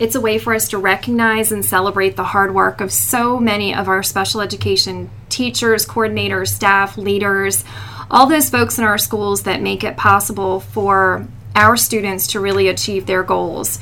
It's a way for us to recognize and celebrate the hard work of so many of our special education teachers, coordinators, staff, leaders, all those folks in our schools that make it possible for our students to really achieve their goals.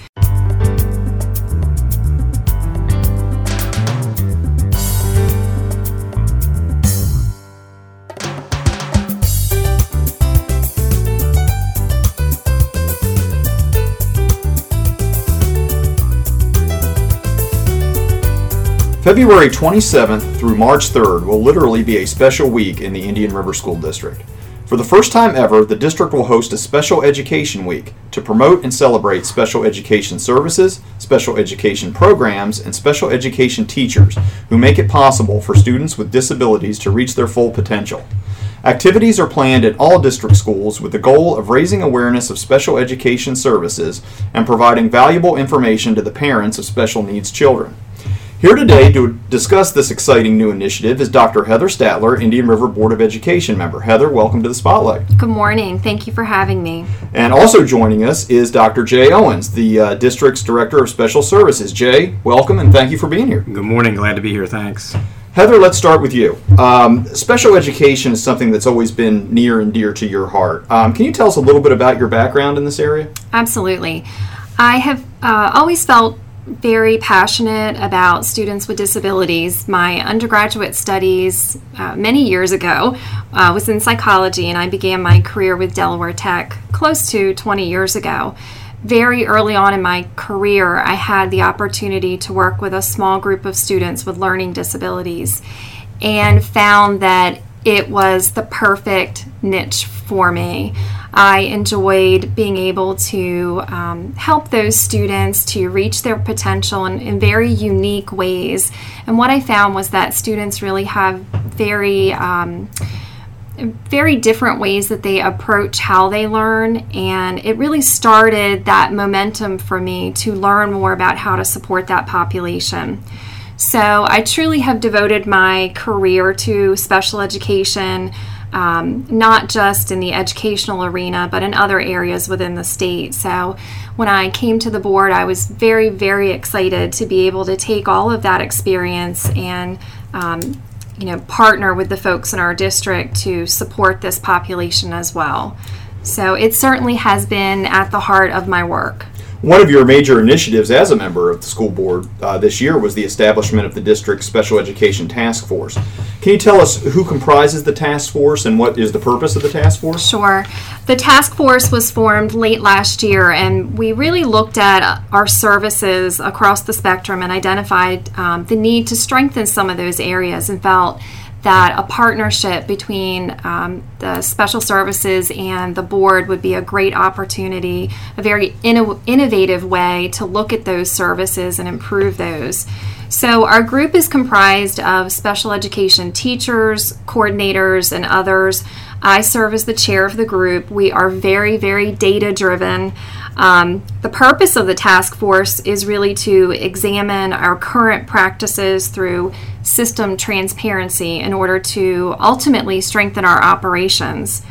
February 27th through March 3rd will literally be a special week in the Indian River School District. For the first time ever, the district will host a Special Education Week to promote and celebrate special education services, special education programs, and special education teachers who make it possible for students with disabilities to reach their full potential. Activities are planned at all district schools with the goal of raising awareness of special education services and providing valuable information to the parents of special needs children. Here today to discuss this exciting new initiative is Dr. Heather Statler, Indian River Board of Education member. Heather, welcome to the spotlight. Good morning. Thank you for having me. And also joining us is Dr. Jay Owens, the uh, district's Director of Special Services. Jay, welcome and thank you for being here. Good morning. Glad to be here. Thanks. Heather, let's start with you. Um, special education is something that's always been near and dear to your heart. Um, can you tell us a little bit about your background in this area? Absolutely. I have uh, always felt very passionate about students with disabilities. My undergraduate studies uh, many years ago uh, was in psychology, and I began my career with Delaware Tech close to 20 years ago. Very early on in my career, I had the opportunity to work with a small group of students with learning disabilities and found that it was the perfect niche for me. I enjoyed being able to um, help those students to reach their potential in, in, very unique ways. And what I found was that students really have very um, very different ways that they approach how they learn. And it really started that momentum for me to learn more about how to support that population. So i truly have devoted my career to special education um, not just in the educational arena, but in other areas within the state. So when I came to the board, I was very, very excited to be able to take all of that experience and um, you know partner with the folks in our district to support this population as well. So it certainly has been at the heart of my work. One of your major initiatives as a member of the school board uh, this year was the establishment of the district special education task force. Can you tell us who comprises the task force and what is the purpose of the task force? Sure. The task force was formed late last year, and we really looked at our services across the spectrum and identified um, the need to strengthen some of those areas and felt that a partnership between um, the special services and the board would be a great opportunity, a very inno- innovative way to look at those services and improve those. So, our group is comprised of special education teachers, coordinators, and others. I serve as the chair of the group. We are very, very data driven. Um, the purpose of the task force is really to examine our current practices through system transparency in order to ultimately strengthen our operations.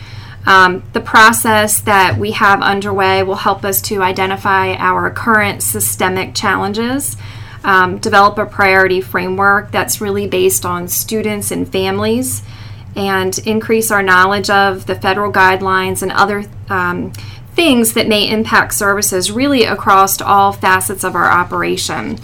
Um, the process that we have underway will help us to identify our current systemic challenges, um, develop a priority framework that's really based on students and families, and increase our knowledge of the federal guidelines and other um, things that may impact services really across all facets of our operation.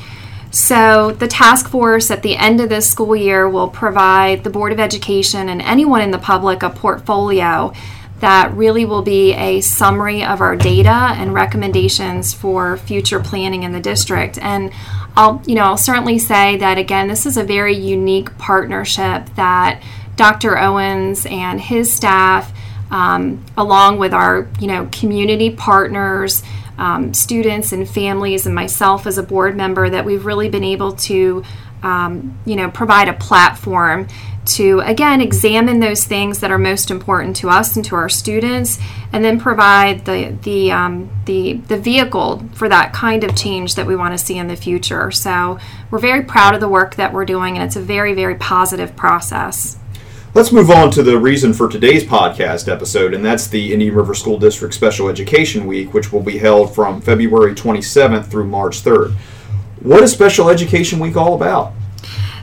So, the task force at the end of this school year will provide the Board of Education and anyone in the public a portfolio that really will be a summary of our data and recommendations for future planning in the district. And I'll, you know, I'll certainly say that again, this is a very unique partnership that Dr. Owens and his staff um, along with our you know community partners, um, students and families, and myself as a board member, that we've really been able to um, you know provide a platform to again examine those things that are most important to us and to our students, and then provide the the um, the the vehicle for that kind of change that we want to see in the future. So we're very proud of the work that we're doing, and it's a very very positive process. Let's move on to the reason for today's podcast episode, and that's the Indian River School District Special Education Week, which will be held from February 27th through March 3rd. What is Special Education Week all about?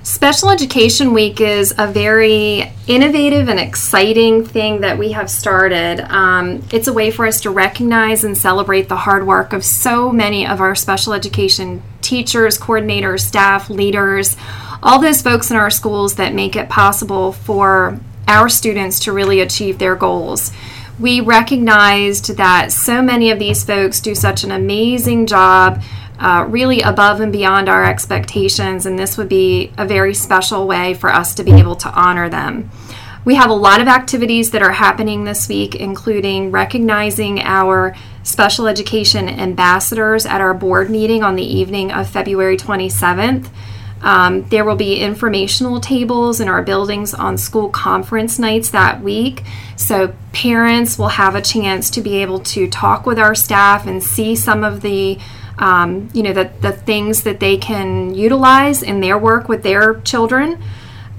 Special Education Week is a very innovative and exciting thing that we have started. Um, it's a way for us to recognize and celebrate the hard work of so many of our special education teachers, coordinators, staff, leaders, all those folks in our schools that make it possible for our students to really achieve their goals. We recognized that so many of these folks do such an amazing job uh, really above and beyond our expectations, and this would be a very special way for us to be able to honor them. We have a lot of activities that are happening this week, including recognizing our special education ambassadors at our board meeting on the evening of February 27th. Um, there will be informational tables in our buildings on school conference nights that week. So parents will have a chance to be able to talk with our staff and see some of the um, you know, the, the things that they can utilize in their work with their children.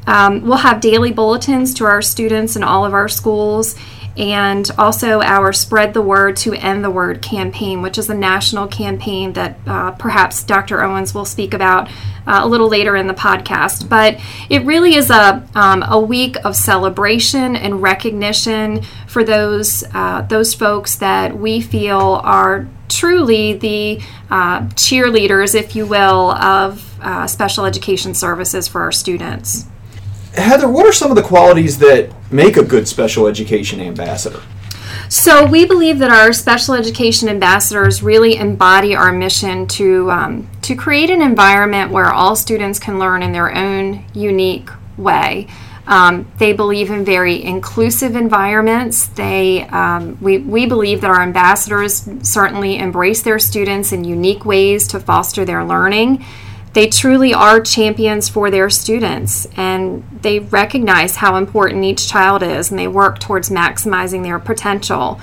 Um, we'll have daily bulletins to our students in all of our schools and also our Spread the Word to End the Word campaign, which is a national campaign that uh, perhaps Dr. Owens will speak about uh, a little later in the podcast. But it really is a, um, a week of celebration and recognition for those, uh, those folks that we feel are truly the uh, cheerleaders, if you will, of uh, special education services for our students. Heather, what are some of the qualities that make a good special education ambassador? So, we believe that our special education ambassadors really embody our mission to, um, to create an environment where all students can learn in their own unique way. Um, they believe in very inclusive environments. They, um, we, we believe that our ambassadors certainly embrace their students in unique ways to foster their learning. They truly are champions for their students and they recognize how important each child is and they work towards maximizing their potential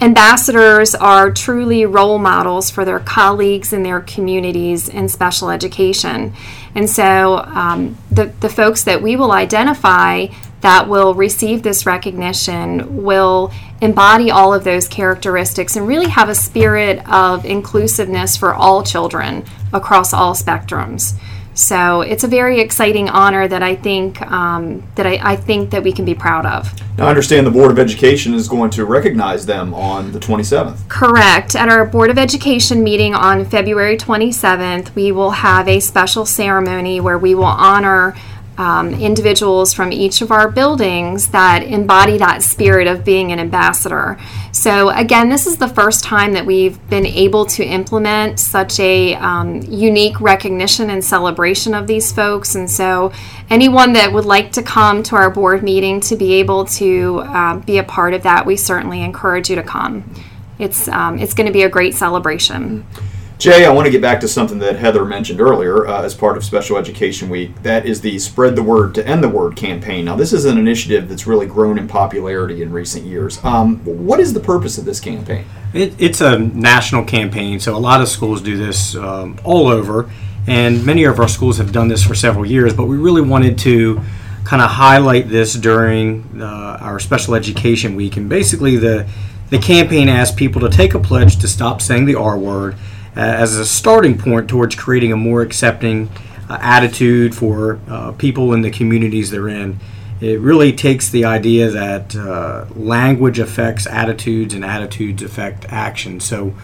ambassadors are truly role models for their colleagues and their communities in special education. And so um, the, the folks that we will identify that will receive this recognition will embody all of those characteristics and really have a spirit of inclusiveness for all children across all spectrums. So it's a very exciting honor that I think um, that I, I, think that we can be proud of. Now, I understand the Board of Education is going to recognize them on the 27th. Correct. At our Board of Education meeting on February 27th, we will have a special ceremony where we will honor um, individuals from each of our buildings that embody that spirit of being an ambassador. So, again, this is the first time that we've been able to implement such a um, unique recognition and celebration of these folks. And so, anyone that would like to come to our board meeting to be able to uh, be a part of that, we certainly encourage you to come. It's, um, it's going to be a great celebration. Jay, I want to get back to something that Heather mentioned earlier uh, as part of Special Education Week. That is the Spread the Word to End the Word campaign. Now, this is an initiative that's really grown in popularity in recent years. Um, what is the purpose of this campaign? It, it's a national campaign, so a lot of schools do this um, all over, and many of our schools have done this for several years, but we really wanted to kind of highlight this during uh, our Special Education Week. And basically, the, the campaign asked people to take a pledge to stop saying the R word as a starting point towards creating a more accepting uh, attitude for uh, people in the communities they're in. It really takes the idea that uh, language affects attitudes and attitudes affect action. So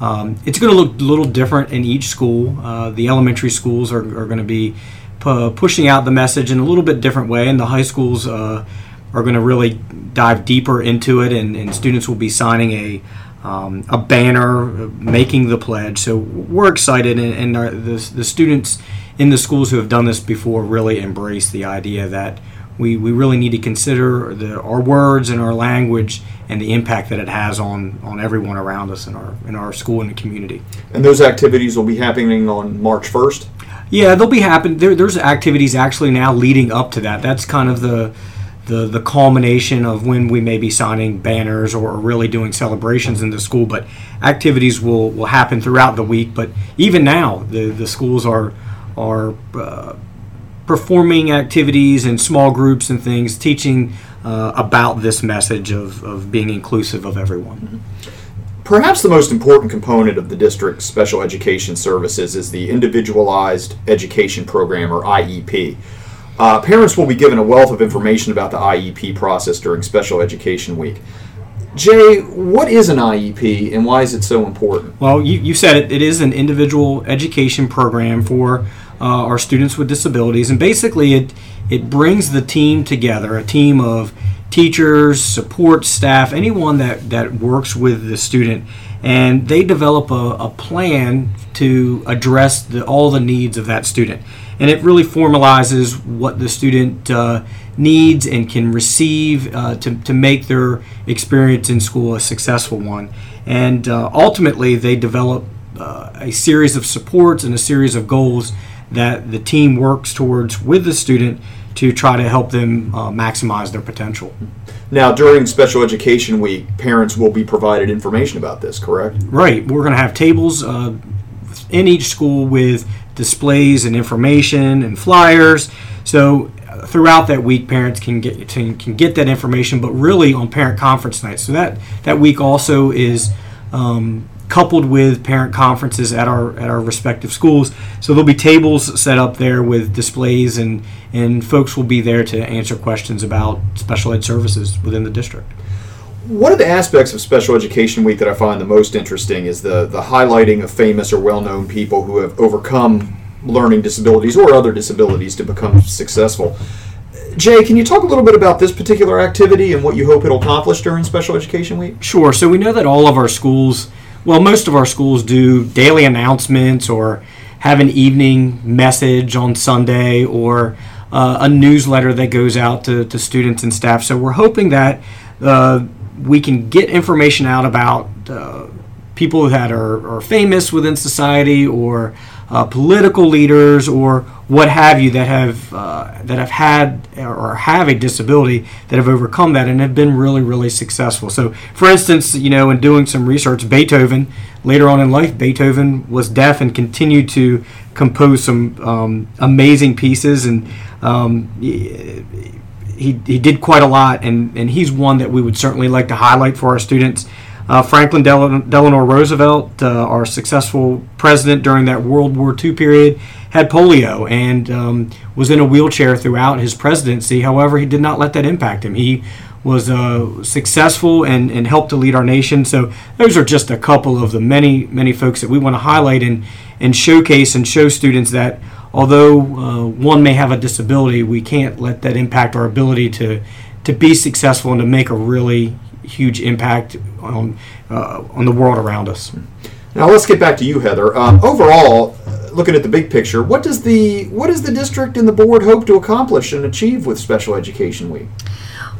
um, it's going to look a little different in each school. Uh, the elementary schools are, are going to be pu- pushing out the message in a little bit different way, and the high schools uh, are going to really dive deeper into it, and, and students will be signing a um, a banner making the pledge. So we're excited, and, and our, the, the students in the schools who have done this before really embrace the idea that we, we really need to consider the, our words and our language and the impact that it has on, on everyone around us in our in our school and the community. And those activities will be happening on March first. Yeah, they'll be happening. There, there's activities actually now leading up to that. That's kind of the the the culmination of when we may be signing banners or, really doing celebrations in the school. But activities will, will happen throughout the week. But even now, the, the schools are are uh, performing activities in small groups and things, teaching uh, about this message of, of being inclusive of everyone. Perhaps the most important component of the district's special education services is the Individualized Education Program, or IEP. Uh, parents will be given a wealth of information about the IEP process during Special Education Week. Jay, what is an IEP and why is it so important? Well, you, you said it. It is an individual education program for uh, our students with disabilities, and basically it it brings the team together, a team of teachers, support staff, anyone that, that works with the student, and they develop a, a plan to address the, all the needs of that student. And it really formalizes what the student uh, needs and can receive uh, to, to make their experience in school a successful one. And uh, ultimately, they develop uh, a series of supports and a series of goals that the team works towards with the student to try to help them uh, maximize their potential. Now, during Special Education Week, parents will be provided information about this, correct? Right. We're going to have tables uh, in each school with displays and information and flyers. So uh, throughout that week, parents can get can, can get that information, but really on parent conference nights. So that that week also is um, coupled with parent conferences at our at our respective schools. So there'll be tables set up there with displays and and folks will be there to answer questions about special ed services within the district. One of the aspects of Special Education Week that I find the most interesting is the the highlighting of famous or well-known people who have overcome learning disabilities or other disabilities to become successful. Jay, can you talk a little bit about this particular activity and what you hope it'll accomplish during Special Education Week? Sure. So we know that all of our schools well, most of our schools do daily announcements or have an evening message on Sunday or uh, a newsletter that goes out to, to students and staff. So we're hoping that uh, we can get information out about uh, people that are, are, famous within society or uh, political leaders or what have you that have uh, that have had or have a disability that have overcome that and have been really really successful. So, for instance, you know, in doing some research, Beethoven later on in life, Beethoven was deaf and continued to compose some um, amazing pieces and. Um, he, he did quite a lot, and, and he's one that we would certainly like to highlight for our students. Uh, Franklin Delano Roosevelt, uh, our successful president during that World War II period, had polio and um, was in a wheelchair throughout his presidency. However, he did not let that impact him. He was uh, successful and, and helped to lead our nation. So those are just a couple of the many, many folks that we want to highlight and, and showcase and show students that although uh, one may have a disability, we can't let that impact our ability to, to be successful and to make a really huge impact on uh, on the world around us. Now let's get back to you, Heather. Uh, overall, looking at the big picture, what does the what does the district and the board hope to accomplish and achieve with Special Education Week?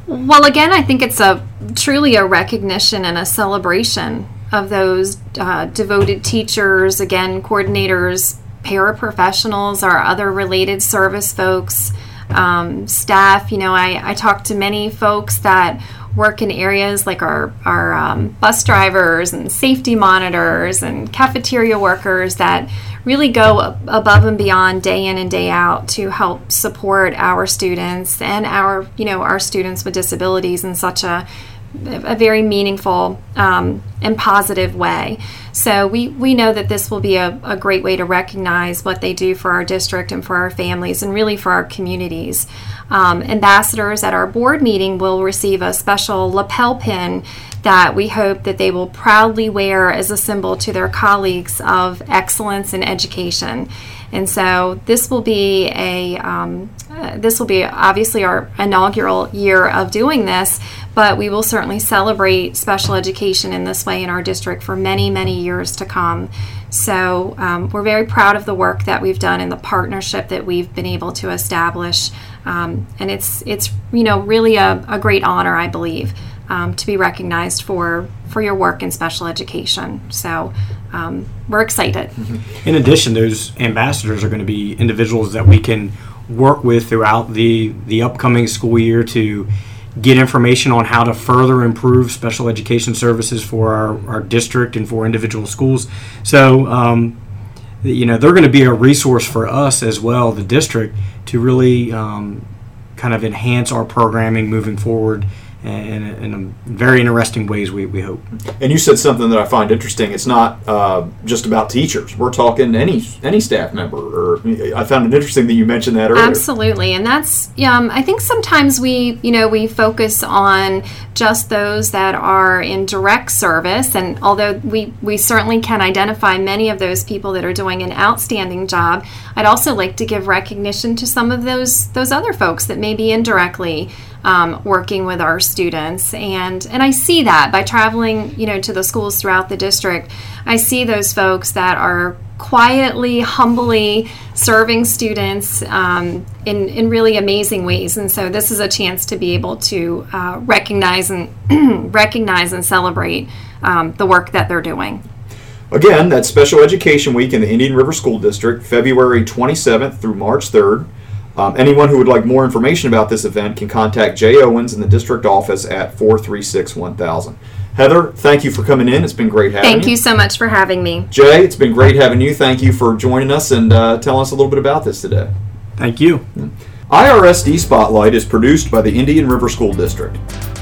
Well, again, I think it's a truly a recognition and a celebration of those uh, devoted teachers, again, coordinators, paraprofessionals, our other related service folks, um, staff. You know, I, I talked to many folks that work in areas like our, our um, bus drivers and safety monitors and cafeteria workers that really go above and beyond day in and day out to help support our students and our you know our students with disabilities in such a a very meaningful um, and positive way. So we, we know that this will be a, a great way to recognize what they do for our district and for our families and really for our communities. Um, ambassadors at our board meeting will receive a special lapel pin that we hope that they will proudly wear as a symbol to their colleagues of excellence in education. And so this will be a um, uh, this will be obviously our inaugural year of doing this, but we will certainly celebrate special education in this way in our district for many many years to come. So um, we're very proud of the work that we've done and the partnership that we've been able to establish. Um, and it's it's you know really a, a great honor, I believe, um, to be recognized for for your work in special education. So um, we're excited. Mm-hmm. In addition, those ambassadors are going to be individuals that we can work with throughout the the upcoming school year to get information on how to further improve special education services for our, our district and for individual schools. So um, you know they're going to be a resource for us as well, the district, to really um, kind of enhance our programming moving forward in, in a very interesting ways. We, we hope. And you said something that I find interesting. It's not uh, just about teachers. We're talking any any staff member. Or I found it interesting that you mentioned that earlier. Absolutely, and that's um, I think sometimes we you know we focus on just those that are in direct service, and although we we certainly can identify many of those people that are doing an outstanding job, I'd also like to give recognition to some of those those other folks that may be indirectly um, working with our students. And and I see that by traveling you know to the schools throughout the district I see those folks that are quietly humbly serving students um, in, in really amazing ways. And so this is a chance to be able to uh, recognize and recognize and celebrate um, the work that they're doing. Again, that's Special Education Week in the Indian River School District, February 27th through March 3rd. Um, anyone who would like more information about this event can contact Jay Owens in the district office at 436 1000. Heather, thank you for coming in. It's been great having you. Thank you so much for having me. Jay, it's been great having you. Thank you for joining us and uh, telling us a little bit about this today. Thank you. IRSD Spotlight is produced by the Indian River School District.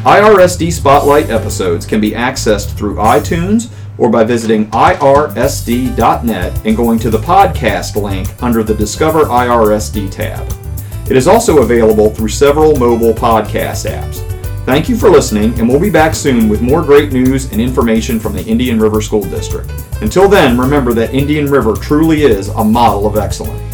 IRSD Spotlight episodes can be accessed through iTunes or by visiting irsd.net and going to the podcast link under the Discover IRSD tab. It is also available through several mobile podcast apps. Thank you for listening, and we'll be back soon with more great news and information from the Indian River School District. Until then, remember that Indian River truly is a model of excellence.